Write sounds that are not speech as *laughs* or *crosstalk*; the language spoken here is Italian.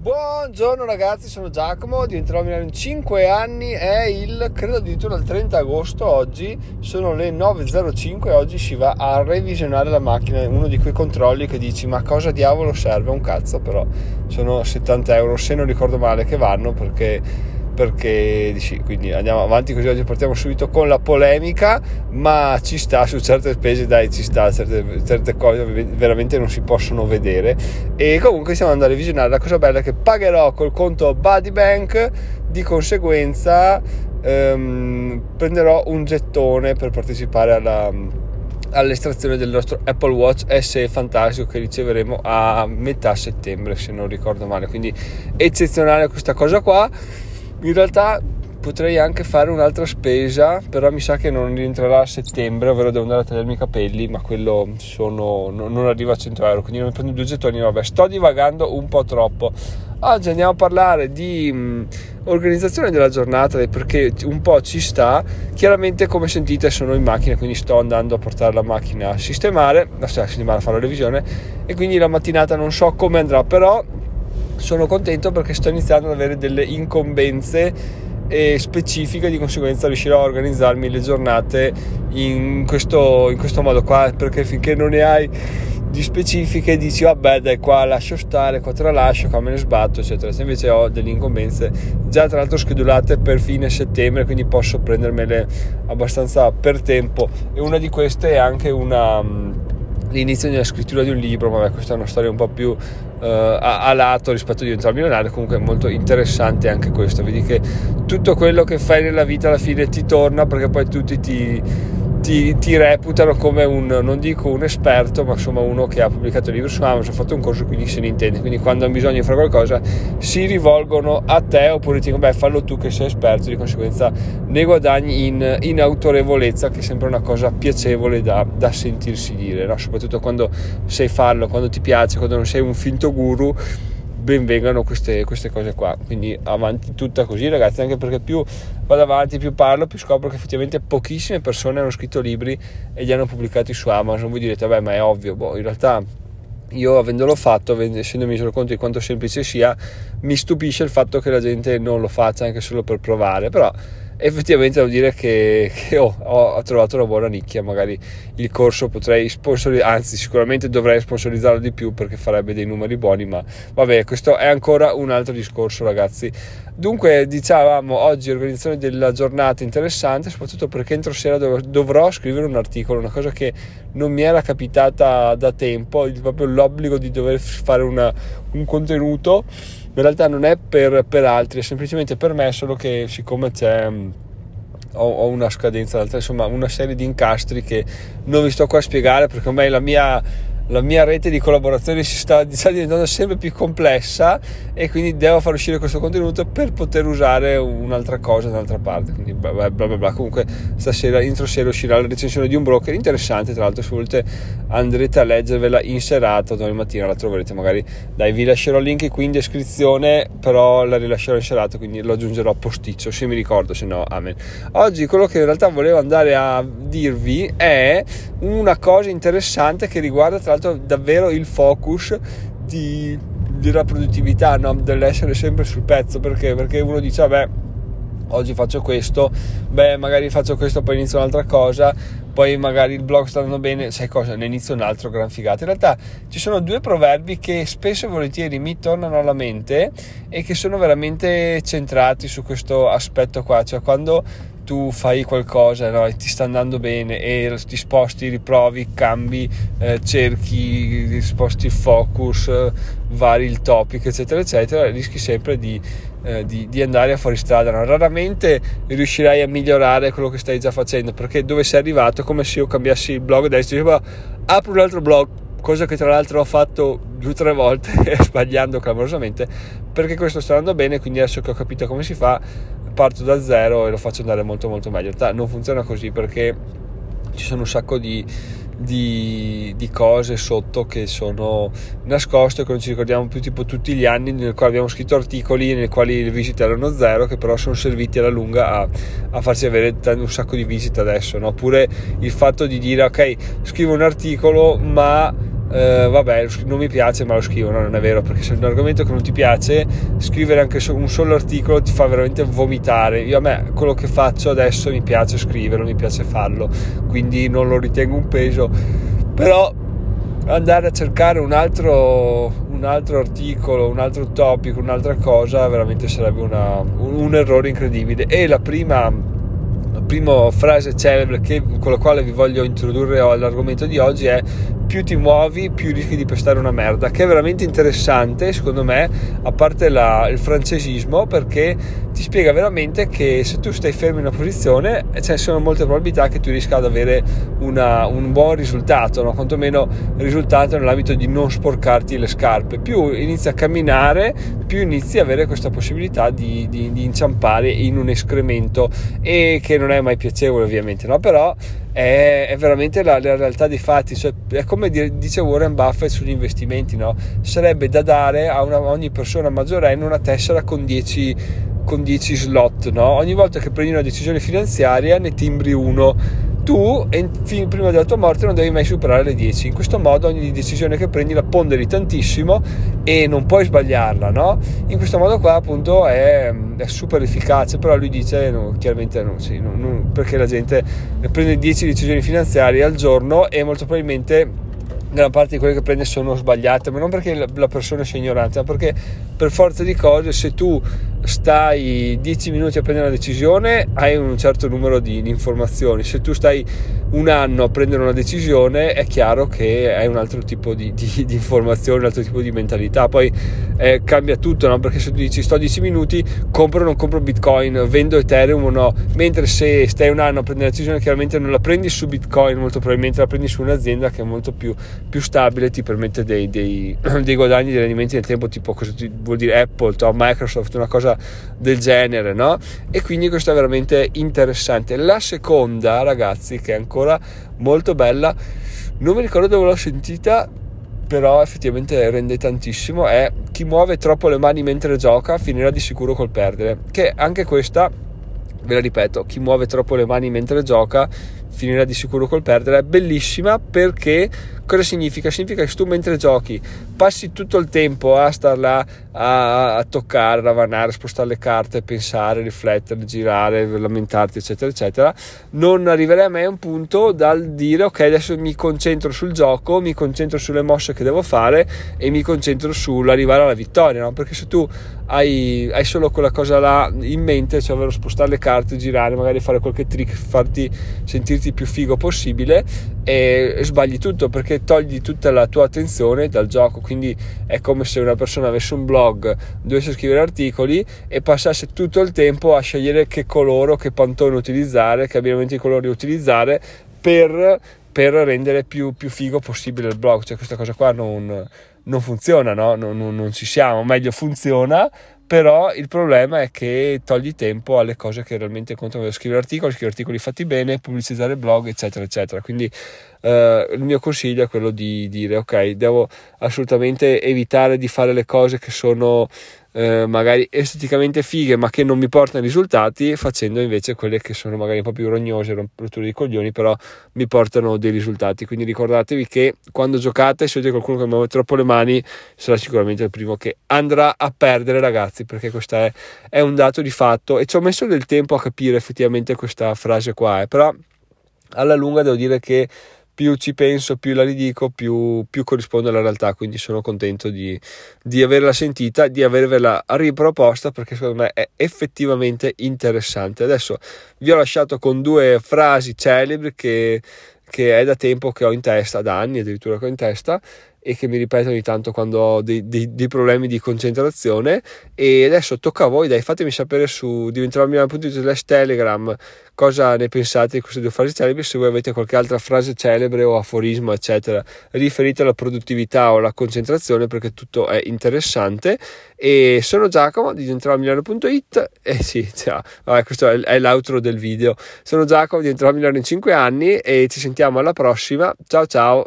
Buongiorno ragazzi, sono Giacomo, diventerò a Milano in 5 anni, è il, credo addirittura il 30 agosto oggi, sono le 9.05 e oggi si va a revisionare la macchina, uno di quei controlli che dici ma cosa diavolo serve? Un cazzo, però sono 70 euro se non ricordo male che vanno perché perché dici, quindi andiamo avanti così oggi partiamo subito con la polemica ma ci sta su certe spese dai ci sta certe, certe cose veramente non si possono vedere. E comunque stiamo andando a revisionare la cosa bella è che pagherò col conto Buddy Bank di conseguenza ehm, prenderò un gettone per partecipare alla all'estrazione del nostro Apple Watch SE fantastico che riceveremo a metà settembre se non ricordo male. Quindi eccezionale questa cosa qua in realtà potrei anche fare un'altra spesa, però mi sa che non rientrerà a settembre, ovvero devo andare a tagliarmi i capelli, ma quello sono, non, non arriva a 100 euro, quindi non prendo due gettoni, vabbè, sto divagando un po' troppo. Oggi andiamo a parlare di mh, organizzazione della giornata perché un po' ci sta. Chiaramente, come sentite, sono in macchina, quindi sto andando a portare la macchina a sistemare, a sistemare, a fare la revisione e quindi la mattinata non so come andrà, però sono contento perché sto iniziando ad avere delle incombenze specifiche di conseguenza riuscirò a organizzarmi le giornate in questo, in questo modo qua perché finché non ne hai di specifiche dici vabbè dai qua lascio stare qua te la lascio qua me ne sbatto eccetera. Se invece ho delle incombenze già tra l'altro schedulate per fine settembre quindi posso prendermele abbastanza per tempo. E una di queste è anche una l'inizio della scrittura di un libro, vabbè questa è una storia un po' più a, a, lato rispetto a diventare milionario, comunque è molto interessante anche questo, vedi che tutto quello che fai nella vita alla fine ti torna perché poi tutti ti ti, ti, reputano come un, non dico un esperto, ma insomma uno che ha pubblicato libri su Amazon, ha fatto un corso, quindi se ne intende. Quindi quando hanno bisogno di fare qualcosa si rivolgono a te oppure ti dicono, beh, fallo tu che sei esperto, di conseguenza ne guadagni in, in autorevolezza, che è sempre una cosa piacevole da, da sentirsi dire, no? soprattutto quando sai farlo, quando ti piace, quando non sei un finto guru benvengano queste, queste cose qua. Quindi avanti tutta così, ragazzi, anche perché più vado avanti, più parlo, più scopro che effettivamente pochissime persone hanno scritto libri e li hanno pubblicati su Amazon. Voi direte, vabbè, ma è ovvio, boh, in realtà io avendolo fatto, essendomi reso conto di quanto semplice sia, mi stupisce il fatto che la gente non lo faccia anche solo per provare, però effettivamente devo dire che, che oh, ho trovato una buona nicchia magari il corso potrei sponsorizzare anzi sicuramente dovrei sponsorizzarlo di più perché farebbe dei numeri buoni ma vabbè questo è ancora un altro discorso ragazzi. Dunque dicevamo oggi organizzazione della giornata interessante soprattutto perché entro sera dov- dovrò scrivere un articolo una cosa che non mi era capitata da tempo proprio l'obbligo di dover fare una, un contenuto in realtà non è per, per altri, è semplicemente per me, solo che siccome c'è mm, ho, una scadenza, insomma una serie di incastri che non vi sto qua a spiegare perché ormai la mia la mia rete di collaborazione si sta, sta, diventando sempre più complessa e quindi devo far uscire questo contenuto per poter usare un'altra cosa da un'altra parte. Quindi bla bla bla, bla. comunque stasera entro sera uscirà la recensione di un broker interessante. Tra l'altro se volete andrete a leggervela in serata. Domani mattina la troverete magari. Dai vi lascerò il link qui in descrizione però la rilascerò in serata quindi lo aggiungerò posticcio se mi ricordo se no amen. Oggi quello che in realtà volevo andare a dirvi è una cosa interessante che riguarda tra l'altro davvero il focus di, della produttività, no? dell'essere sempre sul pezzo, perché? Perché uno dice, vabbè, oggi faccio questo, beh, magari faccio questo, poi inizio un'altra cosa, poi magari il blog sta andando bene, sai cosa, ne inizio un altro gran figata. In realtà ci sono due proverbi che spesso e volentieri mi tornano alla mente e che sono veramente centrati su questo aspetto qua, cioè quando tu fai qualcosa no, e ti sta andando bene e ti sposti, riprovi, cambi, eh, cerchi, sposti il focus, vari il topic, eccetera, eccetera, rischi sempre di, eh, di, di andare a fuori strada. No? Raramente riuscirai a migliorare quello che stai già facendo perché dove sei arrivato è come se io cambiassi il blog adesso dicevo apro un altro blog cosa che tra l'altro ho fatto due o tre volte *laughs* sbagliando clamorosamente perché questo sta andando bene quindi adesso che ho capito come si fa parto da zero e lo faccio andare molto molto meglio. In realtà non funziona così perché ci sono un sacco di, di, di, cose sotto che sono nascoste che non ci ricordiamo più tipo tutti gli anni nel quali abbiamo scritto articoli nei quali le visite erano zero che però sono serviti alla lunga a, a farci avere un sacco di visite adesso no? oppure il fatto di dire ok scrivo un articolo ma eh, vabbè, non mi piace ma lo scrivo, no, non è vero, perché se è un argomento che non ti piace, scrivere anche un solo articolo ti fa veramente vomitare. Io a me quello che faccio adesso mi piace scriverlo, mi piace farlo, quindi non lo ritengo un peso, però andare a cercare un altro, un altro articolo, un altro topic, un'altra cosa, veramente sarebbe una, un, un errore incredibile. E la prima prima frase celebre che, con la quale vi voglio introdurre all'argomento di oggi è più ti muovi più rischi di pestare una merda che è veramente interessante secondo me a parte la, il francesismo perché ti spiega veramente che se tu stai fermo in una posizione ci cioè, sono molte probabilità che tu riesca ad avere una, un buon risultato no? quantomeno risultato nell'ambito di non sporcarti le scarpe più inizi a camminare più inizi ad avere questa possibilità di, di, di inciampare in un escremento e che non è mai piacevole ovviamente no? però è, è veramente la, la, realtà dei fatti, cioè, è come dice Warren Buffett sugli investimenti, no? sarebbe da dare a, una, a ogni persona maggiorenne una tessera con 10 con 10 slot, no? ogni volta che prendi una decisione finanziaria ne timbri uno tu prima della tua morte non devi mai superare le 10 in questo modo ogni decisione che prendi la ponderi tantissimo e non puoi sbagliarla no? in questo modo qua appunto è, è super efficace però lui dice no, chiaramente no, sì, no, perché la gente prende 10 decisioni finanziarie al giorno e molto probabilmente gran parte di quelle che prende sono sbagliate, ma non perché la persona sia ignorante, ma perché per forza di cose se tu stai 10 minuti a prendere una decisione hai un certo numero di, informazioni, se tu stai un anno a prendere una decisione è chiaro che hai un altro tipo di, di, di informazioni, un altro tipo di mentalità, poi eh, cambia tutto, no? perché se tu dici sto 10 minuti, compro o non compro Bitcoin, vendo Ethereum o no, mentre se stai un anno a prendere una decisione chiaramente non la prendi su Bitcoin, molto probabilmente la prendi su un'azienda che è molto più, più stabile, ti permette dei, dei, *clears throat* dei guadagni, dei rendimenti nel tempo, tipo cosa vuol dire Apple, Microsoft, una cosa del genere, no? E quindi questo è veramente interessante. La seconda, ragazzi, che è ancora molto bella, non mi ricordo dove l'ho sentita, però effettivamente rende tantissimo, è chi muove troppo le mani mentre gioca finirà di sicuro col perdere, che anche questa ve la ripeto, chi muove troppo le mani mentre gioca finirà di sicuro col perdere, è bellissima perché cosa significa? Significa che tu mentre giochi passi tutto il tempo a star là a, a toccare, ravanare, spostare le carte, pensare, riflettere, girare, lamentarti, eccetera, eccetera. Non arriverai mai a un punto dal dire ok, adesso mi concentro sul gioco, mi concentro sulle mosse che devo fare e mi concentro sull'arrivare alla vittoria, no? Perché se tu hai, hai solo quella cosa là in mente, cioè ovvero spostare le carte, girare, magari fare qualche trick, farti sentirti più figo possibile e sbagli tutto perché togli tutta la tua attenzione dal gioco. Quindi è come se una persona avesse un blog dovesse scrivere articoli e passasse tutto il tempo a scegliere che colore che pantone utilizzare che abbinamento di colori utilizzare per, per rendere più, più figo possibile il blog. Cioè questa cosa qua non, non funziona no? non, non, non ci siamo. Meglio funziona però il problema è che togli tempo alle cose che realmente contano. Scrivere articoli, scrivere articoli fatti bene, pubblicizzare blog eccetera eccetera. Quindi eh, il mio consiglio è quello di dire ok devo assolutamente evitare di fare le cose che sono eh, magari esteticamente fighe ma che non mi portano risultati facendo invece quelle che sono magari un po' più rognose, rotture di coglioni però mi portano dei risultati. Quindi ricordatevi che quando giocate se vedete qualcuno che muove troppo le mani sarà sicuramente il primo che andrà a perdere ragazzi perché questo è, è un dato di fatto. E ci ho messo del tempo a capire effettivamente questa frase qua eh, però alla lunga devo dire che più ci penso, più la ridico, più, più corrisponde alla realtà. Quindi sono contento di, di averla sentita, di avervela riproposta perché secondo me è effettivamente interessante. Adesso vi ho lasciato con due frasi celebri che, che è da tempo che ho in testa, da anni addirittura che ho in testa e che mi ripeto ogni tanto quando ho dei, dei, dei, problemi di concentrazione. E adesso tocca a voi dai fatemi sapere su diventeromilano.it telegram cosa ne pensate di queste due frasi celebri se voi avete qualche altra frase celebre o aforismo eccetera riferito alla produttività o alla concentrazione perché tutto è interessante. E sono Giacomo di diventeromilano.it e eh sì ciao vabbè, questo è, è l'outro del video. Sono Giacomo di Milano in 5 anni e ci sentiamo alla prossima. Ciao ciao